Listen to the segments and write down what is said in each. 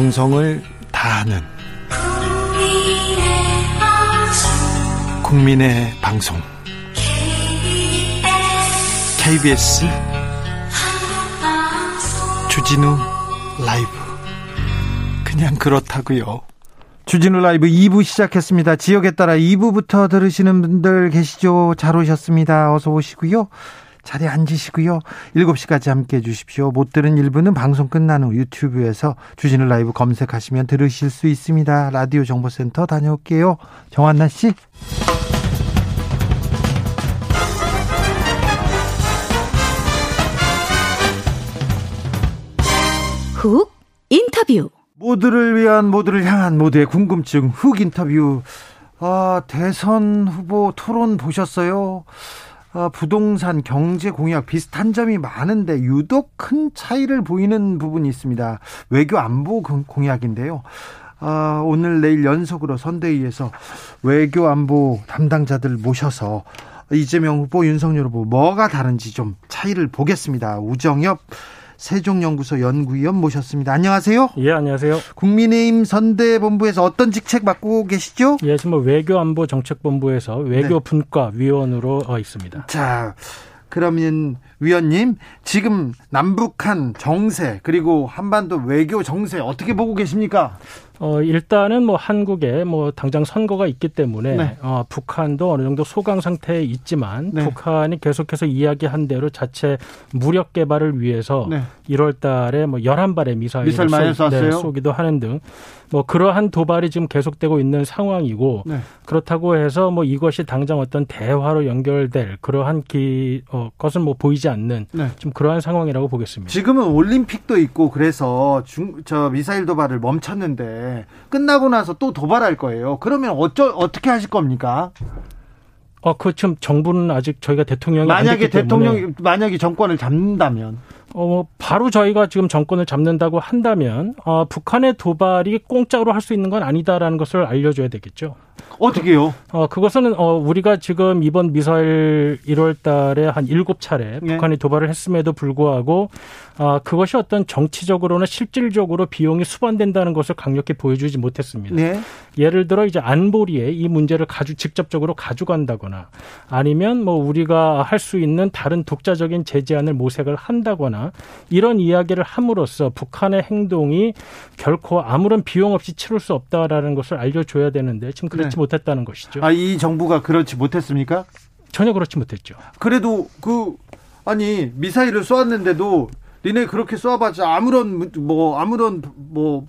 정성을 다하는 국민의 방송 KBS 주진우 라이브 그냥 그렇다고요. 주진우 라이브 2부 시작했습니다. 지역에 따라 2부부터 들으시는 분들 계시죠? 잘 오셨습니다. 어서 오시고요. 자리에 앉으시고요. 7시까지 함께 해 주십시오. 못 들은 일부는 방송 끝난 후 유튜브에서 주진우 라이브 검색하시면 들으실 수 있습니다. 라디오 정보센터 다녀올게요. 정한나 씨. 훅 인터뷰. 모두를 위한 모두를 향한 모두의 궁금증 훅 인터뷰. 아, 대선 후보 토론 보셨어요? 아, 부동산 경제 공약 비슷한 점이 많은데 유독 큰 차이를 보이는 부분이 있습니다. 외교 안보 공약인데요. 아, 오늘 내일 연속으로 선대위에서 외교 안보 담당자들 모셔서 이재명 후보, 윤석열 후보 뭐가 다른지 좀 차이를 보겠습니다. 우정엽 세종연구소 연구위원 모셨습니다. 안녕하세요. 예, 안녕하세요. 국민의힘 선대본부에서 어떤 직책 맡고 계시죠? 예, 지금 뭐 외교안보정책본부에서 외교분과위원으로 네. 있습니다. 자, 그러면 위원님 지금 남북한 정세 그리고 한반도 외교 정세 어떻게 보고 계십니까? 어, 일단은 뭐 한국에 뭐 당장 선거가 있기 때문에 네. 어, 북한도 어느 정도 소강 상태에 있지만 네. 북한이 계속해서 이야기한 대로 자체 무력 개발을 위해서 네. 1월 달에 뭐 11발의 미사일을 미사일 쏘, 네, 쏘기도 하는 등 뭐 그러한 도발이 지금 계속되고 있는 상황이고 네. 그렇다고 해서 뭐 이것이 당장 어떤 대화로 연결될 그러한 기, 어, 것은 뭐 보이지 않는 네. 좀 그러한 상황이라고 보겠습니다. 지금은 올림픽도 있고 그래서 중, 저 미사일 도발을 멈췄는데 끝나고 나서 또 도발할 거예요. 그러면 어쩌 어떻게 하실 겁니까? 어, 그 지금 정부는 아직 저희가 대통령이 만약에 대통령 만약에 정권을 잡는다면 어, 바로 저희가 지금 정권을 잡는다고 한다면 어, 북한의 도발이 공짜로 할 수 있는 건 아니다라는 것을 알려줘야 되겠죠. 어떻게요? 어, 그것은 어, 우리가 지금 이번 미사일 1월 달에 한 7차례 네. 북한이 도발을 했음에도 불구하고 아, 그것이 어떤 정치적으로나 실질적으로 비용이 수반된다는 것을 강력히 보여주지 못했습니다. 네. 예를 들어 이제 안보리에 이 문제를 가주 직접적으로 가져간다거나 아니면 뭐 우리가 할 수 있는 다른 독자적인 제재안을 모색을 한다거나 이런 이야기를 함으로써 북한의 행동이 결코 아무런 비용 없이 치룰 수 없다라는 것을 알려줘야 되는데 지금 그렇지 네. 못했다는 것이죠. 아, 이 정부가 그렇지 못했습니까? 전혀 그렇지 못했죠. 그래도 그 아니 미사일을 쏘았는데도 니네 그렇게 쏘아봤자 아무런 뭐 아무런 뭐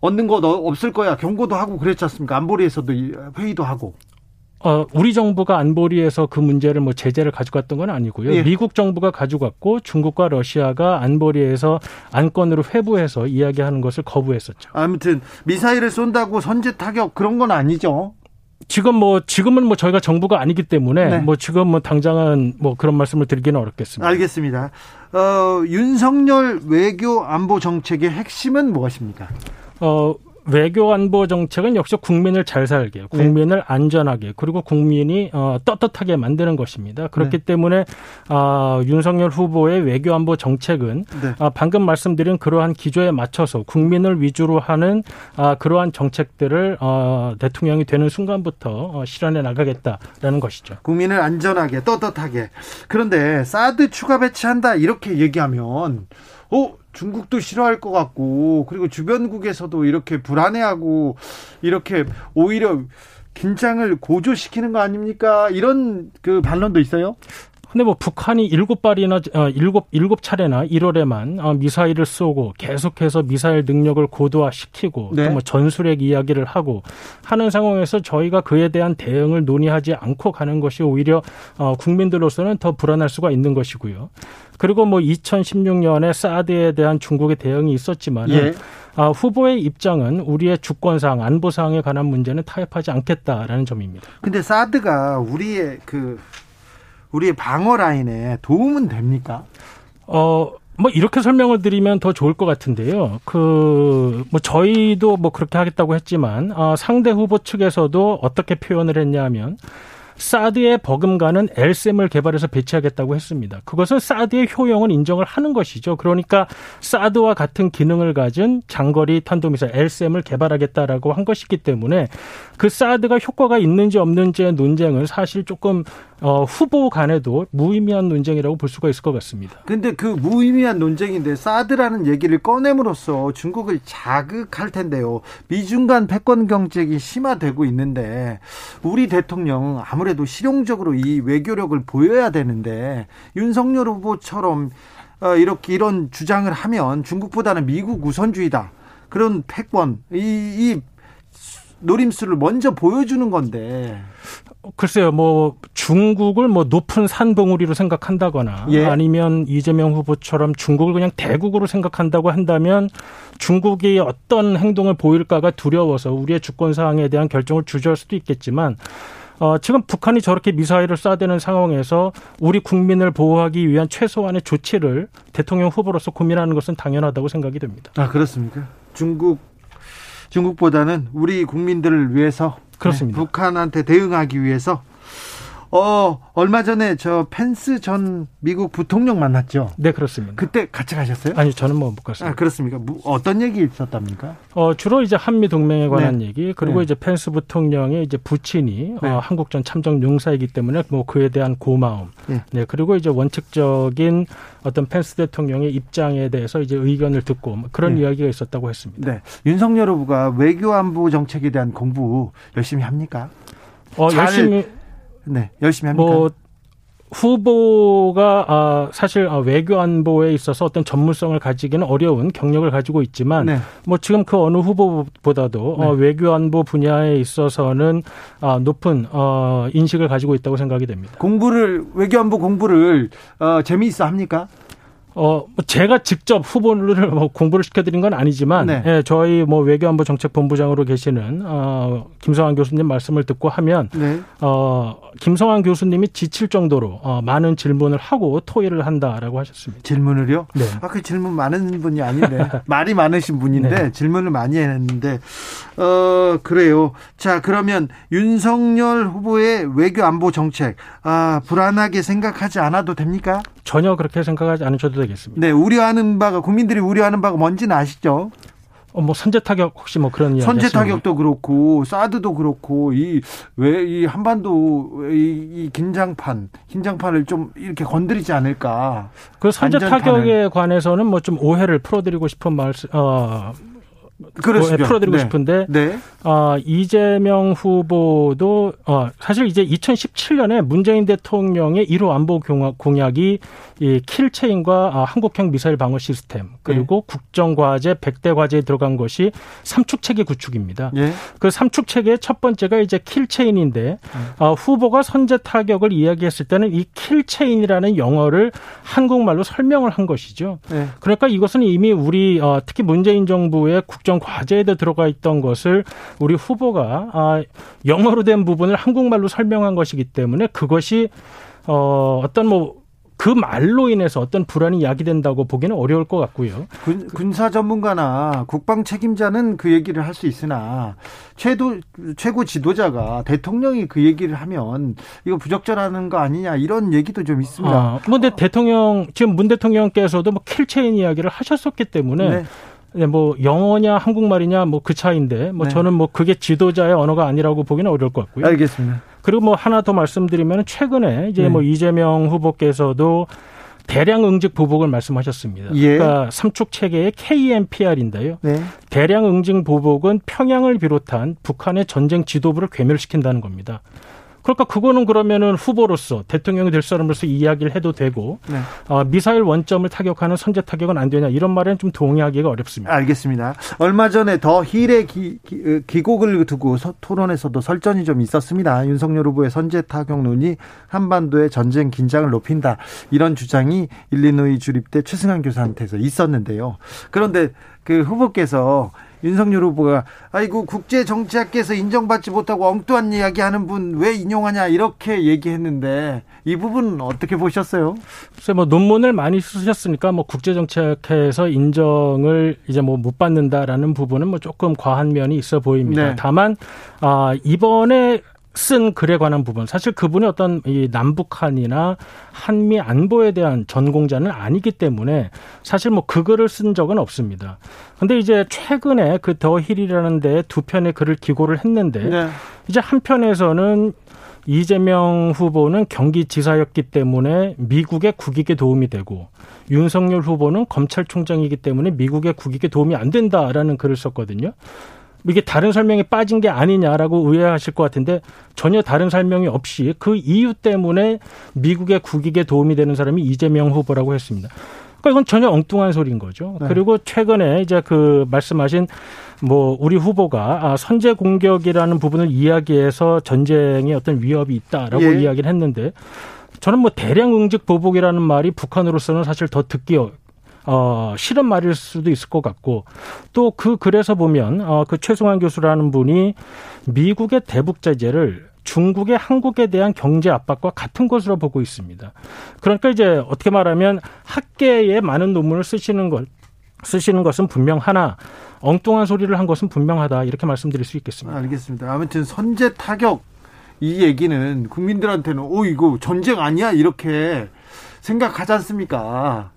얻는 것 없을 거야 경고도 하고 그랬지 않습니까 안보리에서도 회의도 하고 어, 우리 정부가 안보리에서 그 문제를 뭐 제재를 가져갔던 건 아니고요. 예. 미국 정부가 가져갔고 중국과 러시아가 안보리에서 안건으로 회부해서 이야기하는 것을 거부했었죠. 아무튼 미사일을 쏜다고 선제 타격 그런 건 아니죠. 지금 뭐 지금은 뭐 저희가 정부가 아니기 때문에 네. 뭐 지금 뭐 당장은 뭐 그런 말씀을 드리기는 어렵겠습니다. 알겠습니다. 어, 윤석열 외교 안보 정책의 핵심은 무엇입니까? 어, 외교 안보 정책은 역시 국민을 잘 살게, 국민을 네. 안전하게, 그리고 국민이 어, 떳떳하게 만드는 것입니다. 그렇기 네. 때문에 어, 윤석열 후보의 외교 안보 정책은 네. 어, 방금 말씀드린 그러한 기조에 맞춰서 국민을 위주로 하는 어, 그러한 정책들을 어, 대통령이 되는 순간부터 어, 실현해 나가겠다라는 것이죠. 국민을 안전하게, 떳떳하게. 그런데 사드 추가 배치한다 이렇게 얘기하면 어 중국도 싫어할 것 같고 그리고 주변국에서도 이렇게 불안해하고 이렇게 오히려 긴장을 고조시키는 거 아닙니까? 이런 그 반론도 있어요. 근데 뭐 북한이 일곱 발이나 어, 일곱 일곱 차례나 1월에만 어, 미사일을 쏘고 계속해서 미사일 능력을 고도화시키고 네. 또뭐 전술핵 이야기를 하고 하는 상황에서 저희가 그에 대한 대응을 논의하지 않고 가는 것이 오히려 어, 국민들로서는 더 불안할 수가 있는 것이고요. 그리고 뭐 2016년에 사드에 대한 중국의 대응이 있었지만 예. 아, 후보의 입장은 우리의 주권상 안보상에 관한 문제는 타협하지 않겠다라는 점입니다. 근데 사드가 우리의 그 우리의 방어 라인에 도움은 됩니까? 어, 뭐 이렇게 설명을 드리면 더 좋을 것 같은데요. 그 뭐 저희도 뭐 그렇게 하겠다고 했지만 어, 상대 후보 측에서도 어떻게 표현을 했냐면 사드에 버금가는 LSM을 개발해서 배치하겠다고 했습니다. 그것은 사드의 효용은 인정을 하는 것이죠. 그러니까 사드와 같은 기능을 가진 장거리 탄도미사일 LSM을 개발하겠다라고 한 것이기 때문에 그 사드가 효과가 있는지 없는지의 논쟁은 사실 조금 어, 후보 간에도 무의미한 논쟁이라고 볼 수가 있을 것 같습니다. 근데 그 무의미한 논쟁인데 사드라는 얘기를 꺼냄으로써 중국을 자극할 텐데요. 미중 간 패권 경쟁이 심화되고 있는데 우리 대통령 아무래도 실용적으로 이 외교력을 보여야 되는데 윤석열 후보처럼 어, 이렇게 이런 주장을 하면 중국보다는 미국 우선주의다. 그런 패권 이, 이 노림수를 먼저 보여주는 건데 글쎄요, 뭐 중국을 뭐 높은 산봉우리로 생각한다거나 예. 아니면 이재명 후보처럼 중국을 그냥 대국으로 생각한다고 한다면 중국이 어떤 행동을 보일까가 두려워서 우리의 주권 사항에 대한 결정을 주저할 수도 있겠지만 어, 지금 북한이 저렇게 미사일을 쏴대는 상황에서 우리 국민을 보호하기 위한 최소한의 조치를 대통령 후보로서 고민하는 것은 당연하다고 생각이 됩니다. 아, 그렇습니까? 중국 중국보다는 우리 국민들을 위해서 그렇습니다. 네, 북한한테 대응하기 위해서 어, 얼마 전에 저 펜스 전 미국 부통령 만났죠? 네, 그렇습니다. 그때 같이 가셨어요? 아니, 저는 뭐 못 갔습니다. 아, 그렇습니까? 뭐, 어떤 얘기 있었답니까? 어, 주로 이제 한미 동맹에 관한 네. 얘기, 그리고 네. 이제 펜스 부통령의 이제 부친이 네. 어, 한국전 참전 용사이기 때문에 뭐 그에 대한 고마움. 네. 네. 그리고 이제 원칙적인 어떤 펜스 대통령의 입장에 대해서 이제 의견을 듣고 뭐 그런 네. 이야기가 있었다고 했습니다. 네. 윤석열 후보가 외교 안보 정책에 대한 공부 열심히 합니까? 어, 열심히 네, 열심히 합니까? 뭐 후보가 아, 사실 아, 외교 안보에 있어서 어떤 전문성을 가지기는 어려운 경력을 가지고 있지만 네. 뭐 지금 그 어느 후보보다도 어, 네. 어, 외교 안보 분야에 있어서는 아, 높은 어, 인식을 가지고 있다고 생각이 됩니다. 공부를 외교 안보 공부를 어, 재미있어 합니까? 어, 뭐 제가 직접 후보를 뭐 공부를 시켜드린 건 아니지만, 네. 예, 저희 뭐 외교안보 정책본부장으로 계시는, 어, 김성환 교수님 말씀을 듣고 하면, 네. 어, 김성환 교수님이 지칠 정도로, 어, 많은 질문을 하고 토의를 한다라고 하셨습니다. 질문을요? 네. 아, 그 질문 많은 분이 아닌데, 말이 많으신 분인데, 네. 질문을 많이 했는데, 어, 그래요. 자, 그러면 윤석열 후보의 외교안보 정책, 아, 불안하게 생각하지 않아도 됩니까? 전혀 그렇게 생각하지 않으셔도 되겠습니다. 네, 우려하는 바가 국민들이 우려하는 바가 뭔지는 아시죠? 어, 뭐 선제 타격 혹시 뭐 그런 이야기 선제 타격도 그렇고 사드도 그렇고 이 왜 이 한반도 이, 이 긴장판 긴장판을 좀 이렇게 건드리지 않을까? 그 선제 타격에 관해서는 뭐 좀 오해를 풀어드리고 싶은 말씀 어 그렇습니다. 풀어드리고 네. 싶은데 네. 어, 이재명 후보도 어, 사실 이제 2017년에 문재인 대통령의 1호 안보 공약이 이 kill chain과 아, 한국형 미사일 방어 시스템 그리고 네. 국정과제 100대 과제에 들어간 것이 삼축 체계 구축입니다. 네. 그 삼축 체계의 첫 번째가 이제 kill chain인데 네. 어, 후보가 선제 타격을 이야기했을 때는 이 kill chain이라는 영어를 한국말로 설명을 한 것이죠. 네. 그러니까 이것은 이미 우리 어, 특히 문재인 정부의 국정 과제에도 들어가 있던 것을 우리 후보가 아, 영어로 된 부분을 한국말로 설명한 것이기 때문에 그것이 어, 어떤 뭐 그 말로 인해서 어떤 불안이 야기된다고 보기는 어려울 것 같고요. 군, 군사 전문가나 국방 책임자는 그 얘기를 할 수 있으나 최도 최고 지도자가 대통령이 그 얘기를 하면 이거 부적절하는 거 아니냐 이런 얘기도 좀 있습니다. 아, 근데 대통령 지금 문 대통령께서도 뭐 킬체인 이야기를 하셨었기 때문에 네. 네, 뭐 영어냐 한국말이냐 뭐 그 차이인데 뭐 네. 저는 뭐 그게 지도자의 언어가 아니라고 보기는 어려울 것 같고요. 알겠습니다. 그리고 뭐 하나 더 말씀드리면 최근에 이제 네. 뭐 이재명 후보께서도 대량 응직 보복을 말씀하셨습니다. 예. 그러니까 삼축 체계의 KMPR인데요. 네. 대량 응징 보복은 평양을 비롯한 북한의 전쟁 지도부를 괴멸시킨다는 겁니다. 그러니까 그거는 그러면은 후보로서 대통령이 될 사람으로서 이야기를 해도 되고 네. 어, 미사일 원점을 타격하는 선제 타격은 안 되냐 이런 말에는 좀 동의하기가 어렵습니다. 알겠습니다. 얼마 전에 더 힐의 기, 기, 곡을 두고 서, 토론에서도 설전이 좀 있었습니다. 윤석열 후보의 선제 타격론이 한반도의 전쟁 긴장을 높인다 이런 주장이 일리노이 주립대 최승환 교수한테서 있었는데요. 그런데 그 후보께서 윤석열 후보가 아이고 국제 정치학계에서 인정받지 못하고 엉뚱한 이야기하는 분 왜 인용하냐 이렇게 얘기했는데 이 부분은 어떻게 보셨어요? 글쎄 뭐 논문을 많이 쓰셨으니까 뭐 국제 정치학회에서 인정을 이제 뭐 못 받는다라는 부분은 뭐 조금 과한 면이 있어 보입니다. 네. 다만 아 이번에 쓴 글에 관한 부분 사실 그분이 어떤 이 남북한이나 한미 안보에 대한 전공자는 아니기 때문에 사실 뭐 그 글을 쓴 적은 없습니다. 근데 이제 최근에 그 더 힐이라는 데 두 편의 글을 기고를 했는데 네. 이제 한 편에서는 이재명 후보는 경기지사였기 때문에 미국의 국익에 도움이 되고 윤석열 후보는 검찰총장이기 때문에 미국의 국익에 도움이 안 된다라는 글을 썼거든요. 이게 다른 설명이 빠진 게 아니냐라고 의아하실 것 같은데 전혀 다른 설명이 없이 그 이유 때문에 미국의 국익에 도움이 되는 사람이 이재명 후보라고 했습니다. 그러니까 이건 전혀 엉뚱한 소리인 거죠. 네. 그리고 최근에 이제 그 말씀하신 뭐 우리 후보가 아, 선제 공격이라는 부분을 이야기해서 전쟁에 어떤 위협이 있다라고 예. 이야기를 했는데 저는 뭐 대량 응직 보복이라는 말이 북한으로서는 사실 더 듣기 어, 싫은 말일 수도 있을 것 같고 또 그 글에서 보면 어, 그 최승환 교수라는 분이 미국의 대북 제재를 중국의 한국에 대한 경제 압박과 같은 것으로 보고 있습니다. 그러니까 이제 어떻게 말하면 학계에 많은 논문을 쓰시는 것 쓰시는 것은 분명하나 엉뚱한 소리를 한 것은 분명하다 이렇게 말씀드릴 수 있겠습니다. 알겠습니다. 아무튼 선제 타격 이 얘기는 국민들한테는 오 이거 전쟁 아니야 이렇게 생각하지 않습니까?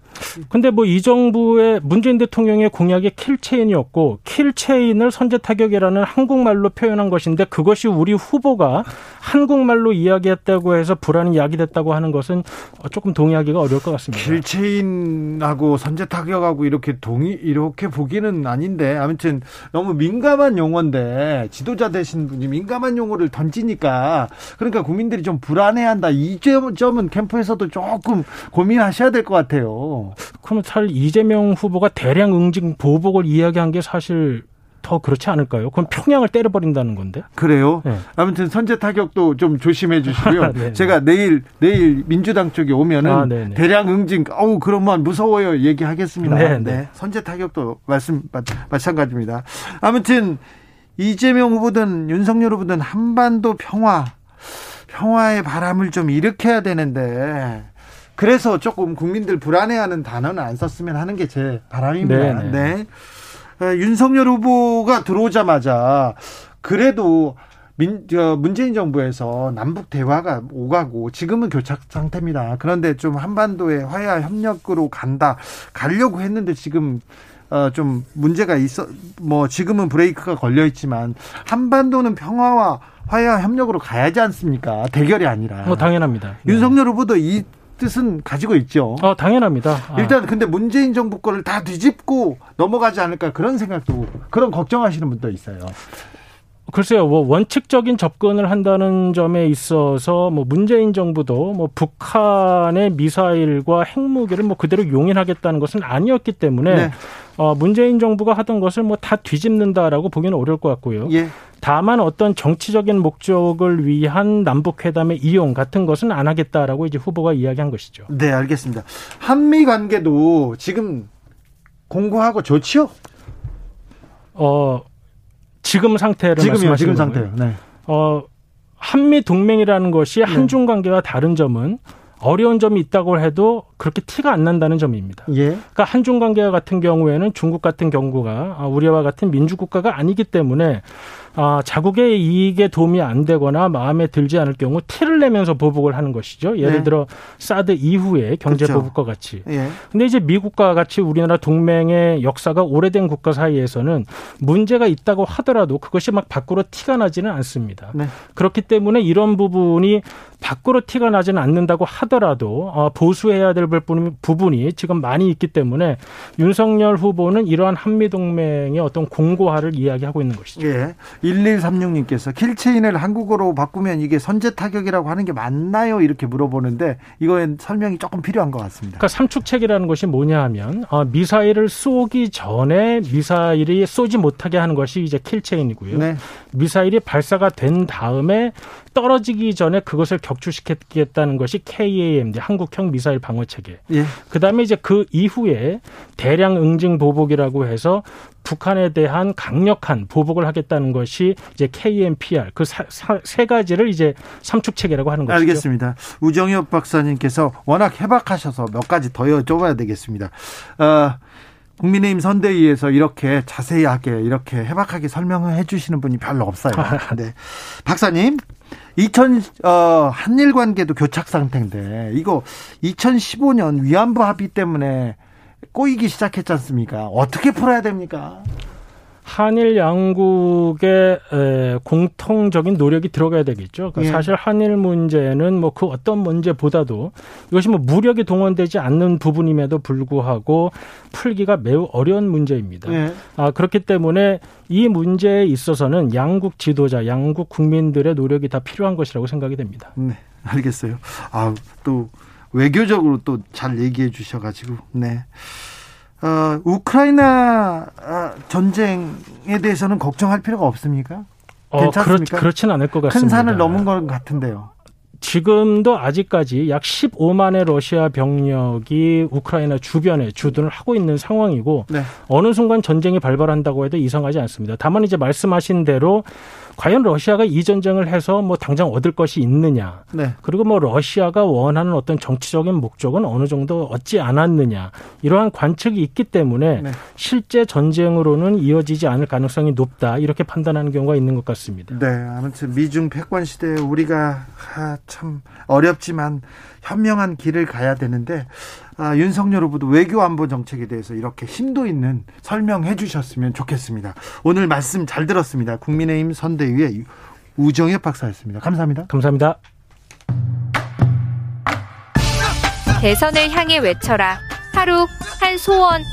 근데 뭐 이 정부의 문재인 대통령의 공약이 킬체인이었고 킬체인을 선제 타격이라는 한국말로 표현한 것인데 그것이 우리 후보가 한국말로 이야기했다고 해서 불안이 야기됐다고 하는 것은 조금 동의하기가 어려울 것 같습니다. 킬체인하고 선제 타격하고 이렇게 동의 이렇게 보기는 아닌데 아무튼 너무 민감한 용어인데 지도자 되신 분이 민감한 용어를 던지니까 그러니까 국민들이 좀 불안해한다. 이 점은 캠프에서도 조금 고민하셔야 될 것 같아요. 그러면 잘 이재명 후보가 대량 응징 보복을 이야기한 게 사실 더 그렇지 않을까요? 그럼 평양을 때려버린다는 건데. 그래요? 네. 아무튼 선제 타격도 좀 조심해 주시고요. 네. 제가 내일 내일 민주당 쪽에 오면은 아, 대량 응징, 어우 그러면 무서워요 얘기하겠습니다. 네, 네. 네. 선제 타격도 말씀 마찬가지입니다. 아무튼 이재명 후보든 윤석열 후보든 한반도 평화 평화의 바람을 좀 일으켜야 되는데 그래서 조금 국민들 불안해하는 단어는 안 썼으면 하는 게 제 바람입니다. 네네. 네. 네. 윤석열 후보가 들어오자마자 그래도 민, 저, 문재인 정부에서 남북 대화가 오가고 지금은 교착 상태입니다. 그런데 좀 한반도의 화해와 협력으로 간다, 가려고 했는데 지금 어, 좀 문제가 있어, 뭐 지금은 브레이크가 걸려 있지만 한반도는 평화와 화해와 협력으로 가야지 않습니까? 대결이 아니라. 뭐 당연합니다. 윤석열 후보도 이 뜻은 가지고 있죠. 어, 당연합니다. 아. 일단 근데 문재인 정부 거를 다 뒤집고 넘어가지 않을까 그런 생각도 그런 걱정하시는 분도 있어요. 글쎄요, 뭐 원칙적인 접근을 한다는 점에 있어서 뭐 문재인 정부도 뭐 북한의 미사일과 핵무기를 뭐 그대로 용인하겠다는 것은 아니었기 때문에 네. 어 문재인 정부가 하던 것을 뭐 다 뒤집는다라고 보기는 어려울 것 같고요. 예. 다만 어떤 정치적인 목적을 위한 남북 회담의 이용 같은 것은 안 하겠다라고 이제 후보가 이야기한 것이죠. 네, 알겠습니다. 한미 관계도 지금 공고하고 좋지요? 어 지금 상태를 지금요, 지금 상태요. 네. 어 한미 동맹이라는 것이 네. 한중 관계와 다른 점은 어려운 점이 있다고 해도 그렇게 티가 안 난다는 점입니다. 예. 그러니까 한중 관계 같은 경우에는 중국 같은 경우가 우리와 같은 민주국가가 아니기 때문에 아, 자국의 이익에 도움이 안 되거나 마음에 들지 않을 경우 티를 내면서 보복을 하는 것이죠. 예를 네. 들어 사드 이후에 경제 그렇죠. 보복과 같이. 예. 근데 이제 미국과 같이 우리나라 동맹의 역사가 오래된 국가 사이에서는 문제가 있다고 하더라도 그것이 막 밖으로 티가 나지는 않습니다. 네. 그렇기 때문에 이런 부분이 밖으로 티가 나지는 않는다고 하더라도 어, 보수해야 될 부분이 지금 많이 있기 때문에 윤석열 후보는 이러한 한미 동맹의 어떤 공고화를 이야기하고 있는 것이죠. 예. 1136님께서 kill chain을 한국어로 바꾸면 이게 선제 타격이라고 하는 게 맞나요? 이렇게 물어보는데 이거엔 설명이 조금 필요한 것 같습니다. 그러니까 삼축 체계라는 것이 뭐냐 하면 어, 미사일을 쏘기 전에 미사일이 쏘지 못하게 하는 것이 이제 kill chain이고요. 네. 미사일이 발사가 된 다음에 떨어지기 전에 그것을 격추시키겠다는 것이 KAMD 한국형 미사일 방어 체계. 예. 그다음에 이제 그 이후에 대량 응징 보복이라고 해서 북한에 대한 강력한 보복을 하겠다는 것이 이제 KMPR 그 세 가지를 이제 삼축 체계라고 하는 거죠. 알겠습니다. 우정엽 박사님께서 워낙 해박하셔서 몇 가지 더 여쭤봐야 되겠습니다. 어, 국민의힘 선대위에서 이렇게 자세하게 이렇게 해박하게 설명을 해주시는 분이 별로 없어요. 네. 박사님, 2000 어, 한일 관계도 교착 상태인데 이거 2015년 위안부 합의 때문에 꼬이기 시작했지 않습니까? 어떻게 풀어야 됩니까? 한일 양국의 공통적인 노력이 들어가야 되겠죠. 그러니까 예. 사실 한일 문제는 뭐 그 어떤 문제보다도 이것이 뭐 무력이 동원되지 않는 부분임에도 불구하고 풀기가 매우 어려운 문제입니다. 예. 아, 그렇기 때문에 이 문제에 있어서는 양국 지도자, 양국 국민들의 노력이 다 필요한 것이라고 생각이 됩니다. 네, 알겠어요. 아, 또 외교적으로 또 잘 얘기해 주셔가지고, 네. 어, 우크라이나 아, 전쟁에 대해서는 걱정할 필요가 없습니까? 어, 괜찮습니까? 그렇, 진 않을 것 같습니다. 큰 산을 넘은 것 같은데요. 지금도 아직까지 약 15만의 러시아 병력이 우크라이나 주변에 주둔을 하고 있는 상황이고 네. 어느 순간 전쟁이 발발한다고 해도 이상하지 않습니다. 다만 이제 말씀하신 대로 과연 러시아가 이 전쟁을 해서 뭐 당장 얻을 것이 있느냐. 네. 그리고 뭐 러시아가 원하는 어떤 정치적인 목적은 어느 정도 얻지 않았느냐. 이러한 관측이 있기 때문에 네. 실제 전쟁으로는 이어지지 않을 가능성이 높다. 이렇게 판단하는 경우가 있는 것 같습니다. 네. 아무튼 미중 패권 시대에 우리가 아, 참 어렵지만 현명한 길을 가야 되는데 아, 윤석열 후보도 외교 안보 정책에 대해서 이렇게 심도 있는 설명해 주셨으면 좋겠습니다. 오늘 말씀 잘 들었습니다. 국민의힘 선대위의 우정엽 박사였습니다. 감사합니다. 감사합니다. 대선을 향해 외쳐라. 하루 한 소원.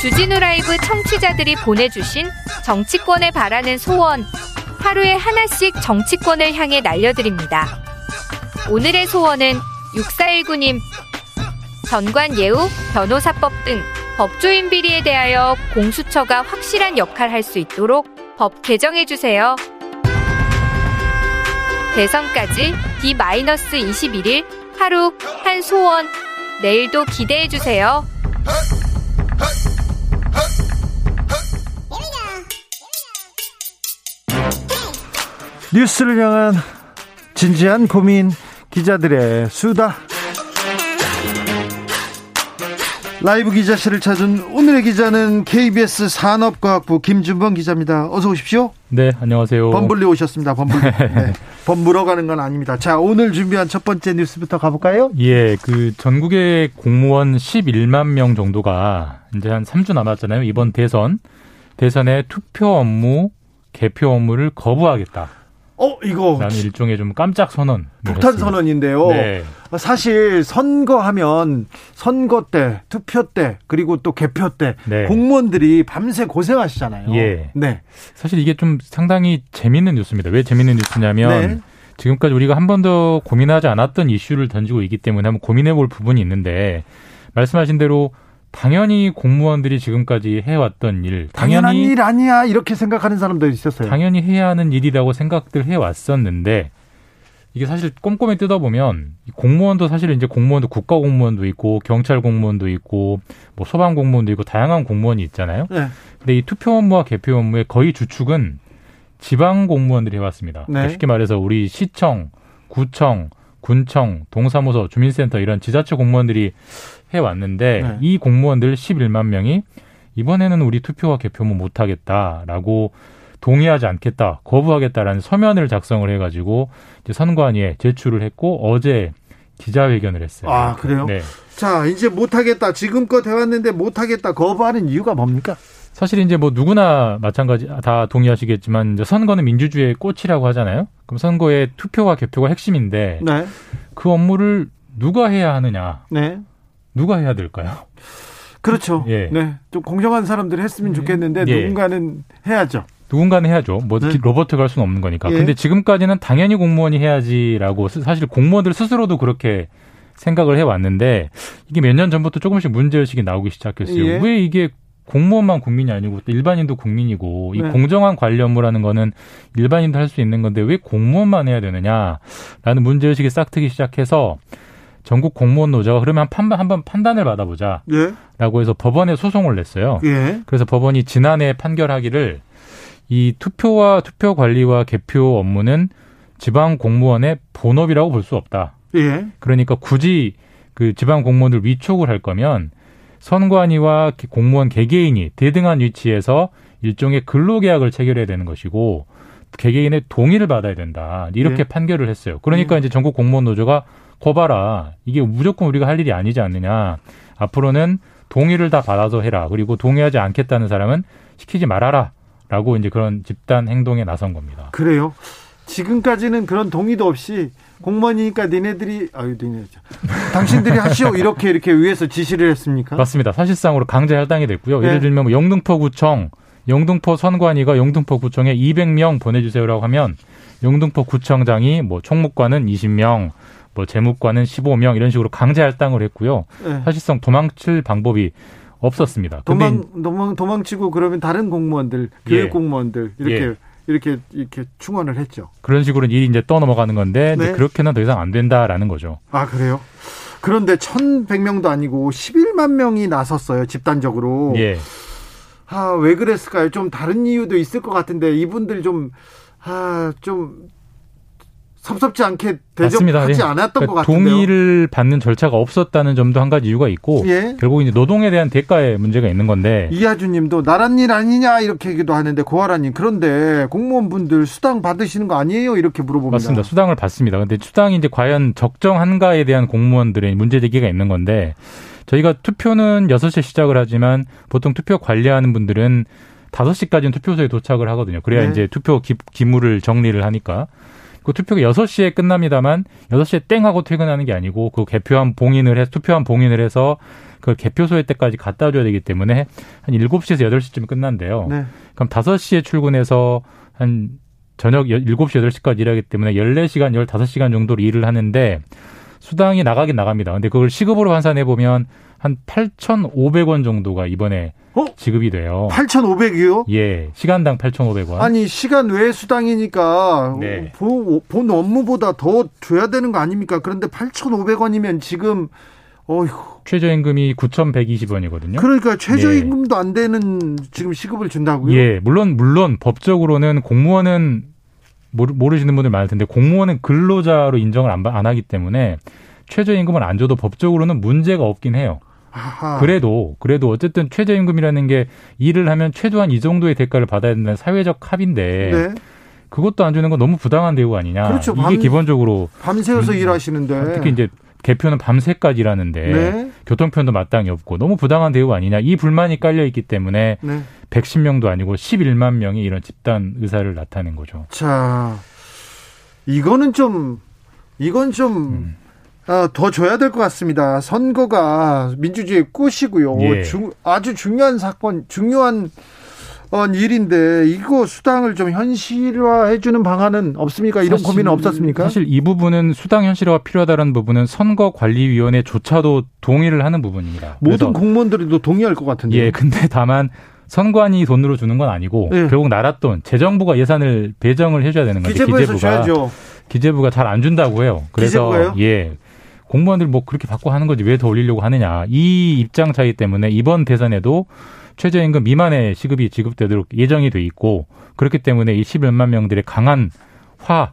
주진우 라이브 청취자들이 보내주신 정치권에 바라는 소원. 하루에 하나씩 정치권을 향해 날려드립니다. 오늘의 소원은 6419님, 전관 예우, 변호사법 등 법조인 비리에 대하여 공수처가 확실한 역할 할 수 있도록 법 개정해주세요. 대선까지 D-21일 하루 한 소원. 내일도 기대해주세요. 뉴스를 향한 진지한 고민 기자들의 수다. 라이브 기자실을 찾은 오늘의 기자는 KBS 산업과학부 김준범 기자입니다. 어서 오십시오. 네, 안녕하세요. 범블리 오셨습니다. 범블리. 네. 범물어 가는 건 아닙니다. 자, 오늘 준비한 첫 번째 뉴스부터 가볼까요? 예, 그 전국의 공무원 11만 명 정도가 이제 한 3주 남았잖아요. 이번 대선. 대선의 투표 업무, 개표 업무를 거부하겠다. 어, 이거. 라는 일종의 좀 깜짝 선언. 폭탄 선언인데요. 네. 사실 선거하면 선거 때, 투표 때, 그리고 또 개표 때 네. 공무원들이 밤새 고생하시잖아요. 예. 네. 사실 이게 좀 상당히 재밌는 뉴스입니다. 왜 재밌는 뉴스냐면 네. 지금까지 우리가 한 번도 고민하지 않았던 이슈를 던지고 있기 때문에 한번 고민해 볼 부분이 있는데 말씀하신 대로 당연히 공무원들이 지금까지 해왔던 일, 당연한 일 아니야 이렇게 생각하는 사람도 있었어요. 당연히 해야 하는 일이라고 생각들 해왔었는데 이게 사실 꼼꼼히 뜯어보면 공무원도 사실 이제 공무원도 국가 공무원도 있고 경찰 공무원도 있고 뭐 소방 공무원도 있고 다양한 공무원이 있잖아요. 네. 근데 이 투표 업무와 개표 업무의 거의 주축은 지방 공무원들이 해왔습니다. 네. 그러니까 쉽게 말해서 우리 시청, 구청, 군청, 동사무소, 주민센터 이런 지자체 공무원들이 해왔는데 네. 이 공무원들 11만 명이 이번에는 우리 투표와 개표는 못하겠다라고 동의하지 않겠다, 거부하겠다라는 서면을 작성을 해가지고 이제 선관위에 제출을 했고 어제 기자회견을 했어요. 아 그래요? 네. 자 이제 못하겠다. 지금껏 해왔는데 못하겠다 거부하는 이유가 뭡니까? 사실 이제 뭐 누구나 마찬가지 다 동의하시겠지만 이제 선거는 민주주의의 꽃이라고 하잖아요. 그럼 선거의 투표와 개표가 핵심인데 네. 그 업무를 누가 해야 하느냐? 네. 누가 해야 될까요? 그렇죠. 예. 네. 좀 공정한 사람들이 했으면 네. 좋겠는데 예. 누군가는 해야죠. 누군가는 해야죠. 뭐 네. 로버트가 할 수는 없는 거니까. 예. 근데 지금까지는 당연히 공무원이 해야지라고 사실 공무원들 스스로도 그렇게 생각을 해 왔는데 이게 몇 년 전부터 조금씩 문제 의식이 나오기 시작했어요. 예. 왜 이게 공무원만 국민이 아니고 또 일반인도 국민이고 이 네. 공정한 관리 업무라는 거는 일반인도 할 수 있는 건데 왜 공무원만 해야 되느냐라는 문제 의식이 싹트기 시작해서 전국 공무원 노조가 그러면 판단 한번 판단을 받아보자라고 예. 해서 법원에 소송을 냈어요. 예. 그래서 법원이 지난해 판결하기를 이 투표와 투표 관리와 개표 업무는 지방 공무원의 본업이라고 볼 수 없다. 예. 그러니까 굳이 그 지방 공무원들 위촉을 할 거면 선관위와 공무원 개개인이 대등한 위치에서 일종의 근로계약을 체결해야 되는 것이고 개개인의 동의를 받아야 된다. 이렇게 네. 판결을 했어요. 그러니까 네. 이제 전국 공무원 노조가 거봐라. 이게 무조건 우리가 할 일이 아니지 않느냐. 앞으로는 동의를 다 받아서 해라. 그리고 동의하지 않겠다는 사람은 시키지 말아라. 라고 이제 그런 집단 행동에 나선 겁니다. 그래요? 지금까지는 그런 동의도 없이 공무원이니까 니네들이 아유 니네 당신들이 하시오 이렇게 이렇게 위에서 지시를 했습니까? 맞습니다. 사실상으로 강제 할당이 됐고요. 네. 예를 들면 뭐 영등포구청 영등포 선관위가 영등포 구청에 200명 보내주세요라고 하면 영등포 구청장이 뭐 총무관은 20명, 뭐 재무관은 15명 이런 식으로 강제 할당을 했고요. 네. 사실상 도망칠 방법이 없었습니다. 도망 도망 도망치고 그러면 다른 공무원들, 교육 예. 공무원들 이렇게 예. 이렇게 이렇게 충원을 했죠. 그런 식으로 일이 이제 떠넘어가는 건데 네. 그렇게는 더 이상 안 된다라는 거죠. 아 그래요? 그런데 1,100명도 아니고 11만 명이 나섰어요 집단적으로. 예. 아, 왜 그랬을까요? 좀 다른 이유도 있을 것 같은데 이분들 좀 아, 좀 섭섭지 않게 대접하지 예. 않았던 그러니까 것 같은데요. 동의를 받는 절차가 없었다는 점도 한 가지 이유가 있고 예. 결국 이제 노동에 대한 대가의 문제가 있는 건데 이하주님도 나란 일 아니냐 이렇게 얘기도 하는데 고아라님 그런데 공무원분들 수당 받으시는 거 아니에요 이렇게 물어봅니다. 맞습니다. 수당을 받습니다. 근데 수당이 이제 과연 적정한가에 대한 공무원들의 문제 제기가 있는 건데 저희가 투표는 6시에 시작을 하지만 보통 투표 관리하는 분들은 5시까지는 투표소에 도착을 하거든요. 그래야 네. 이제 투표 기, 기물을 정리를 하니까. 그 투표가 6시에 끝납니다만 6시에 땡 하고 퇴근하는 게 아니고 그 개표한 봉인을 해서 투표한 봉인을 해서 그걸 개표소에 때까지 갖다 줘야 되기 때문에 한 7시에서 8시쯤 끝난대요. 네. 그럼 5시에 출근해서 한 저녁 7시, 8시까지 일하기 때문에 14시간, 15시간 정도로 일을 하는데 수당이 나가긴 나갑니다. 근데 그걸 시급으로 환산해 보면 한 8,500원 정도가 이번에 어? 지급이 돼요. 8,500이요? 예, 시간당 8,500원. 아니 시간 외 수당이니까 네. 본 업무보다 더 줘야 되는 거 아닙니까? 그런데 8,500원이면 지금 어휴. 최저임금이 9,120원이거든요. 그러니까 최저임금도 네. 안 되는 지금 시급을 준다고요? 예, 물론 물론 법적으로는 공무원은 모르 시는 분들 많을 텐데 공무원은 근로자로 인정을 안, 안 하기 때문에 최저임금을 안 줘도 법적으로는 문제가 없긴 해요. 아하. 그래도 그래도 어쨌든 최저임금이라는 게 일을 하면 최소한 이 정도의 대가를 받아야 된다는 사회적 합인데 네. 그것도 안 주는 건 너무 부당한 대우 아니냐. 그렇죠. 이게 밤, 기본적으로 밤새워서 음, 일하시는데 특히 이제 개표는 밤새까지 일하는데 네. 교통편도 마땅히 없고 너무 부당한 대우 아니냐 이 불만이 깔려 있기 때문에 네. 110명도 아니고 11만 명이 이런 집단 의사를 나타낸 거죠. 자, 이거는 좀 이건 좀 음. 아, 더 줘야 될 것 같습니다. 선거가 민주주의의 꽃이고요. 예. 중, 아주 중요한 사건, 중요한 어, 일인데 이거 수당을 좀 현실화해 주는 방안은 없습니까? 이런 고민은 없었습니까? 사실 이 부분은 수당 현실화가 필요하다는 부분은 선거관리위원회조차도 동의를 하는 부분입니다. 모든 공무원들도 동의할 것 같은데. 예, 근데 다만 선관위 돈으로 주는 건 아니고 네. 결국 나라 돈 재정부가 예산을 배정을 해줘야 되는 건데 기재부가 줘야죠. 기재부가 잘 안 준다고 해요. 그래서 기재부예요? 예 공무원들 뭐 그렇게 받고 하는 거지 왜 더 올리려고 하느냐 이 입장 차이 때문에 이번 대선에도 최저임금 미만의 시급이 지급되도록 예정이 돼 있고 그렇기 때문에 이 11만 명들의 강한 화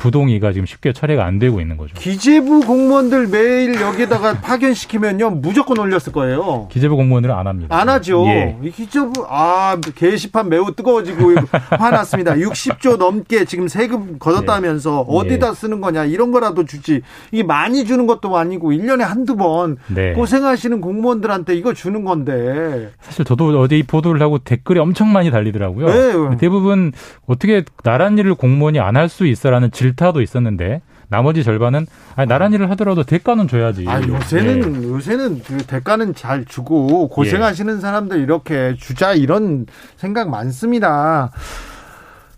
부동의가 지금 쉽게 처리가 안 되고 있는 거죠. 기재부 공무원들 매일 여기다가 파견시키면요 무조건 올렸을 거예요. 기재부 공무원들은 안 합니다. 안 하죠. 예. 기재부 아 게시판 매우 뜨거워지고 화났습니다. 60조 넘게 지금 세금 걷었다면서 예. 어디다 쓰는 거냐 이런 거라도 주지. 이게 많이 주는 것도 아니고 1년에 한두 번 네. 고생하시는 공무원들한테 이거 주는 건데. 사실 저도 어제 이 보도를 하고 댓글이 엄청 많이 달리더라고요. 네. 대부분 어떻게 나란 일을 공무원이 안 할 수 있어라는 질 질타도 있었는데 나머지 절반은 아니 나란 일을 하더라도 대가는 줘야지. 아 요새는 네. 요새는 그 대가는 잘 주고 고생하시는 예. 사람들 이렇게 주자 이런 생각 많습니다.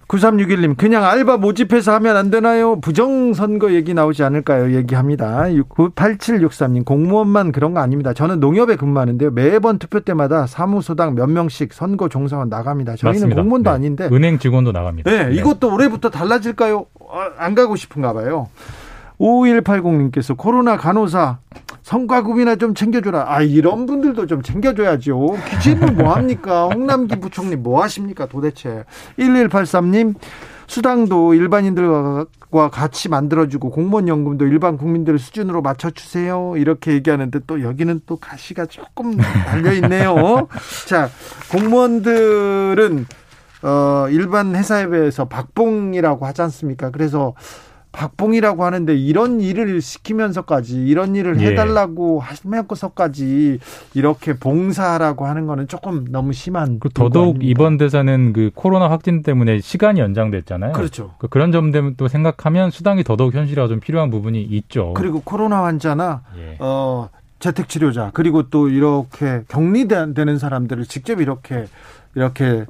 9361님, 그냥 알바 모집해서 하면 안 되나요? 부정선거 얘기 나오지 않을까요? 얘기합니다. 8763님, 공무원만 그런 거 아닙니다. 저는 농협에 근무하는데요. 매번 투표 때마다 사무소당 몇 명씩 선거 종사원 나갑니다. 저희는 맞습니다. 공무원도 네. 아닌데. 은행 직원도 나갑니다. 네, 네. 이것도 올해부터 달라질까요? 어, 안 가고 싶은가 봐요. 5180님께서 코로나 간호사 성과급이나 좀 챙겨줘라. 아, 이런 분들도 좀 챙겨줘야죠. 기재부 뭐 합니까? 홍남기 부총리 뭐 하십니까 도대체? 1183님, 수당도 일반인들과 같이 만들어주고 공무원 연금도 일반 국민들 수준으로 맞춰주세요. 이렇게 얘기하는데 또 여기는 또 가시가 조금 달려 있네요. 자, 공무원들은 어, 일반 회사에 비해서 박봉이라고 하지 않습니까? 그래서 박봉이라고 하는데 이런 일을 시키면서까지 이런 일을 예. 해달라고 하면서까지 이렇게 봉사라고 하는 거는 조금 너무 심한. 그 더더욱? 이번 대사는 그 코로나 확진 때문에 시간이 연장됐잖아요. 그렇죠. 그 그런 점도 생각하면 수당이 더더욱 현실화가 좀 필요한 부분이 있죠. 그리고 코로나 환자나 예. 어, 재택 치료자 그리고 또 이렇게 격리되는 사람들을 직접 이렇게 이렇게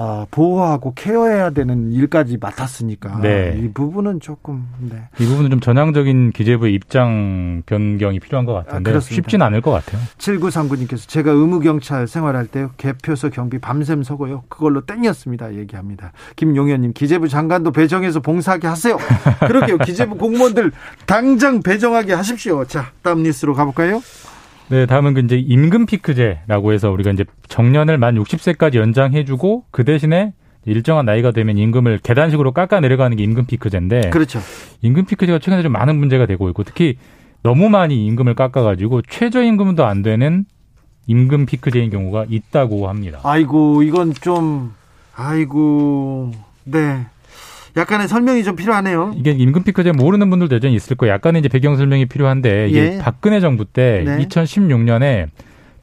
어, 보호하고 케어해야 되는 일까지 맡았으니까 네. 이 부분은 조금 네. 이 부분은 좀 전향적인 기재부의 입장 변경이 필요한 것 같은데 아, 쉽지는 않을 것 같아요. 7939님께서 제가 의무경찰 생활할 때 개표소 경비 밤샘 서고요. 그걸로 땡겼습니다. 얘기합니다. 김용현님 기재부 장관도 배정해서 봉사하게 하세요. 그러게요. 기재부 공무원들 당장 배정하게 하십시오. 자 다음 뉴스로 가볼까요? 네, 다음은 그 이제 임금 피크제라고 해서 우리가 이제 정년을 만 60세까지 연장해주고 그 대신에 일정한 나이가 되면 임금을 계단식으로 깎아 내려가는 게 임금 피크제인데. 그렇죠. 임금 피크제가 최근에 좀 많은 문제가 되고 있고 특히 너무 많이 임금을 깎아가지고 최저임금도 안 되는 임금 피크제인 경우가 있다고 합니다. 아이고 이건 좀 아이고 네 약간의 설명이 좀 필요하네요. 이게 임금 피크제 모르는 분들도 여전히 있을 거예요. 약간의 이제 배경 설명이 필요한데 이게 예. 박근혜 정부 때 네. 2016년에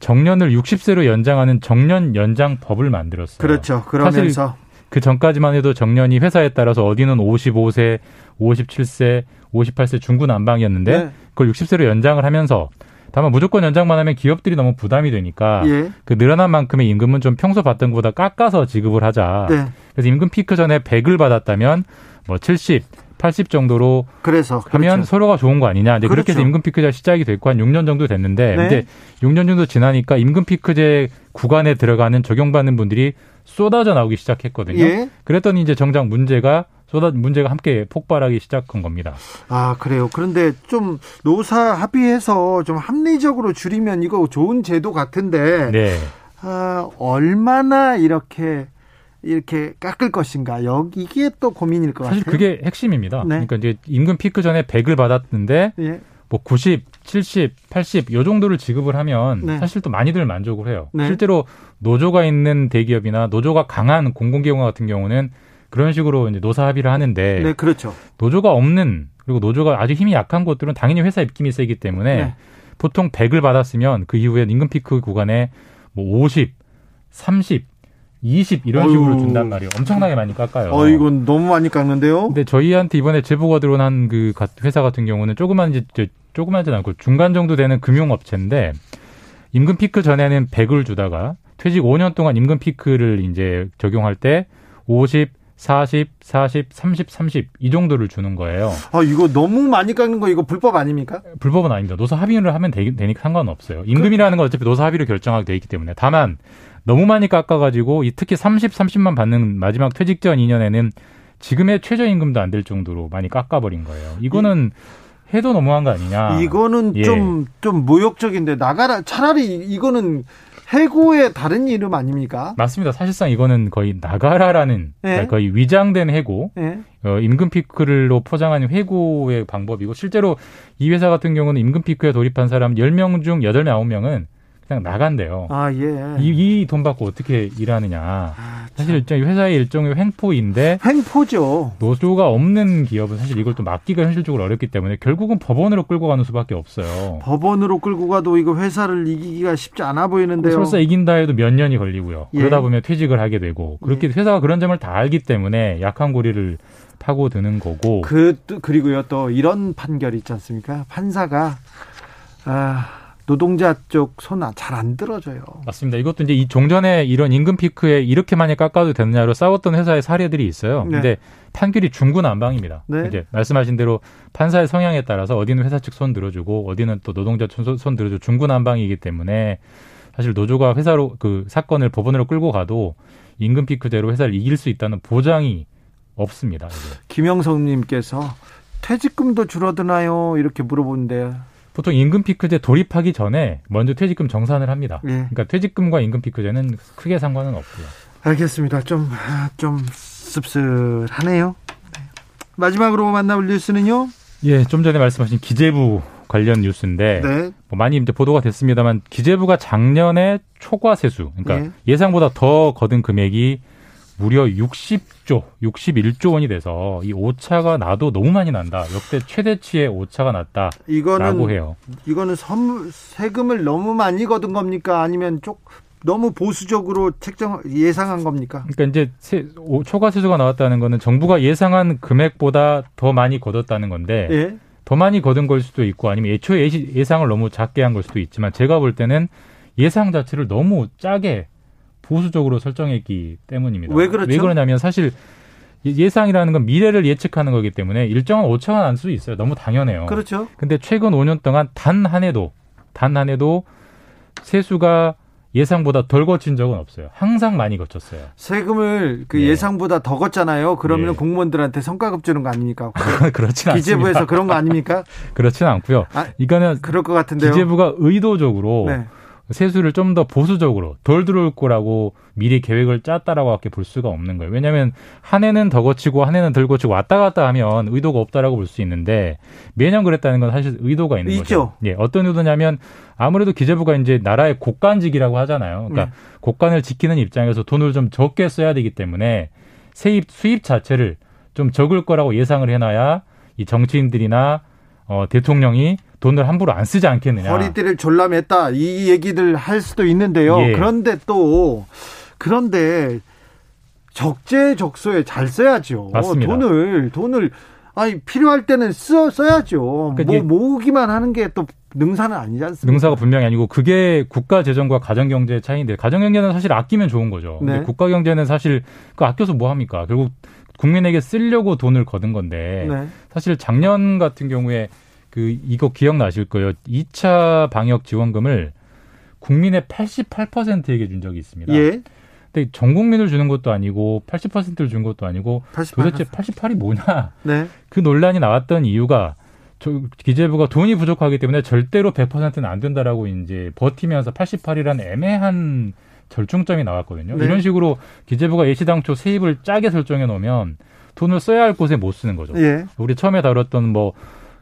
정년을 60세로 연장하는 정년 연장법을 만들었어요. 그렇죠. 그러면서 사실 그 전까지만 해도 정년이 회사에 따라서 어디는 55세, 57세, 58세 중구난방이었는데 네. 그걸 60세로 연장을 하면서 다만 무조건 연장만 하면 기업들이 너무 부담이 되니까 예. 그 늘어난 만큼의 임금은 좀 평소 받던 것보다 깎아서 지급을 하자. 네. 그래서 임금 피크 전에 100을 받았다면 뭐 70, 80 정도로 그래서 하면 그렇죠. 서로가 좋은 거 아니냐. 이제 그렇죠. 그렇게 해서 임금 피크제가 시작이 됐고 한 6년 정도 됐는데 네. 이제 6년 정도 지나니까 임금 피크제 구간에 들어가는 적용받는 분들이 쏟아져 나오기 시작했거든요. 예. 그랬더니 이제 정작 문제가 쏟아 문제가 함께 폭발하기 시작한 겁니다. 아 그래요. 그런데 좀 노사 합의해서 좀 합리적으로 줄이면 이거 좋은 제도 같은데 네. 아, 얼마나 이렇게 이렇게 깎을 것인가 여기 이게 또 고민일 것 사실 같아요. 사실 그게 핵심입니다. 네. 그러니까 이제 임금 피크 전에 100을 받았는데 예. 뭐 90, 70, 80 요 정도를 지급을 하면 네. 사실 또 많이들 만족을 해요. 네. 실제로 노조가 있는 대기업이나 노조가 강한 공공기관 같은 경우는 그런 식으로 이제 노사 합의를 하는데 네, 그렇죠. 노조가 없는 그리고 노조가 아주 힘이 약한 곳들은 당연히 회사 입김이 세기 때문에 네. 보통 100을 받았으면 그 이후에 임금 피크 구간에 뭐 50, 30, 20 이런 식으로 준단 말이에요. 엄청나게 많이 깎아요. 어, 이건 너무 많이 깎는데요. 근데 저희한테 이번에 제보가 들어온 그 회사 같은 경우는 조그만 이제 조그만지 않고 중간 정도 되는 금융업체인데 임금 피크 전에는 100을 주다가 퇴직 5년 동안 임금 피크를 이제 적용할 때 50, 40, 40, 30, 30 이 정도를 주는 거예요. 아 이거 너무 많이 깎는 거 이거 불법 아닙니까? 불법은 아닙니다. 노사 합의를 하면 되, 니까 상관없어요. 임금이라는 건 어차피 노사 합의로 결정하게 돼 있기 때문에 다만 너무 많이 깎아가지고 특히 30, 30만 받는 마지막 퇴직 전 2년에는 지금의 최저임금도 안 될 정도로 많이 깎아버린 거예요. 이거는 해도 너무한 거 아니냐. 이거는 좀좀 예. 좀 모욕적인데 나가라 차라리 이거는 해고의 다른 이름 아닙니까? 맞습니다. 사실상 이거는 거의 나가라라는 네. 거의 위장된 해고, 네. 어, 임금 피크를로 포장한 해고의 방법이고 실제로 이 회사 같은 경우는 임금 피크에 돌입한 사람 10명 중 8명, 9명은 그냥 나간대요. 아, 예. 이돈 받고 어떻게 일하느냐. 아, 사실 일종 회사의 일종의 횡포인데. 횡포죠. 노조가 없는 기업은 사실 이걸 또 막기가 현실적으로 어렵기 때문에 결국은 법원으로 끌고 가는 수밖에 없어요. 법원으로 끌고 가도 이거 회사를 이기기가 쉽지 않아 보이는데요. 설사 이긴다 해도 몇 년이 걸리고요. 예. 그러다 보면 퇴직을 하게 되고 그렇게 예. 회사가 그런 점을 다 알기 때문에 약한 고리를 파고드는 거고. 그 그리고요 또 이런 판결이 있지 않습니까? 판사가 아 노동자 쪽 손 잘 안 들어줘요. 맞습니다. 이것도 이제 이 종전에 이런 임금 피크에 이렇게 많이 깎아도 되느냐로 싸웠던 회사의 사례들이 있어요. 네. 근데 판결이 중구난방입니다. 네. 이제 말씀하신 대로 판사의 성향에 따라서 어디는 회사 측 손 들어주고 어디는 또 노동자 손, 손 들어주고 중구난방이기 때문에 사실 노조가 회사로 그 사건을 법원으로 끌고 가도 임금 피크제로 회사를 이길 수 있다는 보장이 없습니다. 김영성님께서 퇴직금도 줄어드나요? 이렇게 물어보는데 보통 임금 피크제 돌입하기 전에 먼저 퇴직금 정산을 합니다. 예. 그러니까 퇴직금과 임금 피크제는 크게 상관은 없고요. 알겠습니다. 좀, 아, 좀 씁쓸하네요. 네. 마지막으로 만나볼 뉴스는요? 예, 좀 전에 말씀하신 기재부 관련 뉴스인데 네. 뭐 많이 이제 보도가 됐습니다만 기재부가 작년에 초과 세수, 그러니까 네. 예상보다 더 거둔 금액이 무려 60조, 61조 원이 돼서 이 오차가 나도 너무 많이 난다. 역대 최대치의 오차가 났다라고 이거는, 해요. 이거는 선물 세금을 너무 많이 거둔 겁니까? 아니면 쪽 너무 보수적으로 책정 예상한 겁니까? 그러니까 이제 세, 오, 초과 세수가 나왔다는 거는 정부가 예상한 금액보다 더 많이 거뒀다는 건데 예? 더 많이 거둔 걸 수도 있고 아니면 애초에 예상을 너무 작게 한 걸 수도 있지만 제가 볼 때는 예상 자체를 너무 짜게 보수적으로 설정했기 때문입니다. 왜 그렇죠? 왜 그러냐면 사실 예상이라는 건 미래를 예측하는 거기 때문에 일정한 오차가 날 수도 있어요. 너무 당연해요. 그렇죠. 근데 최근 5년 동안 단 한 해도 단 한 해도 세수가 예상보다 덜 거친 적은 없어요. 항상 많이 거쳤어요. 세금을 그 네. 예상보다 더 걷잖아요. 그러면 네. 공무원들한테 성과급 주는 거 아닙니까? 그렇진 않습니다. 기재부에서 그런 거 아닙니까? 그렇진 않고요. 아, 이거는 그럴 것 같은데요. 기재부가 의도적으로 네. 세수를 좀 더 보수적으로 덜 들어올 거라고 미리 계획을 짰다라고밖에 볼 수가 없는 거예요. 왜냐하면 한 해는 더 거치고 한 해는 덜 거치고 왔다 갔다 하면 의도가 없다라고 볼 수 있는데 매년 그랬다는 건 사실 의도가 있는 있죠. 거죠. 예, 어떤 의도냐면 아무래도 기재부가 이제 나라의 국간직이라고 하잖아요. 그러니까 네. 국간을 지키는 입장에서 돈을 좀 적게 써야 되기 때문에 세입 수입 자체를 좀 적을 거라고 예상을 해놔야 이 정치인들이나 어, 대통령이 돈을 함부로 안 쓰지 않겠느냐. 허리띠를 졸라맸다 이 얘기들 할 수도 있는데요. 예. 그런데 또 그런데 적재적소에 잘 써야죠. 맞습니다. 돈을 돈을 아니 필요할 때는 써 써야죠. 그러니까 뭐 모으기만 하는 게 또 능사는 아니지 않습니까? 능사가 분명히 아니고 그게 국가 재정과 가정 경제의 차이인데 가정 경제는 사실 아끼면 좋은 거죠. 네. 국가 경제는 사실 그 아껴서 뭐 합니까? 결국 국민에게 쓰려고 돈을 거둔 건데 네. 사실 작년 같은 경우에 그 이거 기억나실 거예요. 2차 방역 지원금을 국민의 88%에게 준 적이 있습니다. 예. 근데 전 국민을 주는 것도 아니고 80%를 준 것도 아니고 88. 도대체 88이 뭐냐? 네. 그 논란이 나왔던 이유가 저 기재부가 돈이 부족하기 때문에 절대로 100%는 안 된다라고 이제 버티면서 88이라는 애매한 절충점이 나왔거든요. 네. 이런 식으로 기재부가 예시당초 세입을 짜게 설정해 놓으면 돈을 써야 할 곳에 못 쓰는 거죠. 예. 우리 처음에 다뤘던 뭐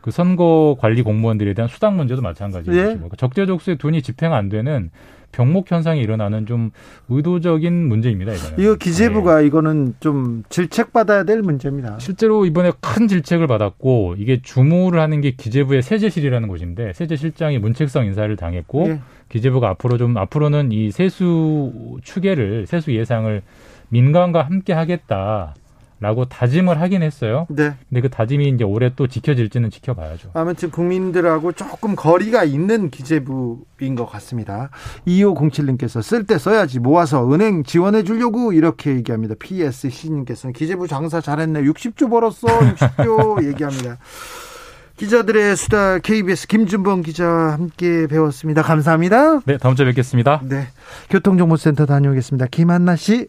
그 선거 관리 공무원들에 대한 수당 문제도 마찬가지고 예? 뭐 적재적소에 돈이 집행 안 되는 병목 현상이 일어나는 좀 의도적인 문제입니다. 이거는. 이거 기재부가 네. 이거는 좀 질책 받아야 될 문제입니다. 실제로 이번에 큰 질책을 받았고 이게 주무를 하는 게 기재부의 세제실이라는 곳인데 세제실장이 문책성 인사를 당했고 예. 기재부가 앞으로 좀 앞으로는 이 세수 추계를 세수 예상을 민간과 함께 하겠다. 라고 다짐을 하긴 했어요. 네. 근데 그 다짐이 이제 올해 또 지켜질지는 지켜봐야죠. 아무튼 국민들하고 조금 거리가 있는 기재부인 것 같습니다. 2507님께서 쓸 때 써야지 모아서 은행 지원해 주려고 이렇게 얘기합니다. PSC님께서는 기재부 장사 잘했네. 60조 벌었어. 60조 얘기합니다. 기자들의 수다 KBS 김준범 기자 함께 배웠습니다. 감사합니다. 네, 다음 주에 뵙겠습니다. 네. 교통정보센터 다녀오겠습니다. 김한나 씨.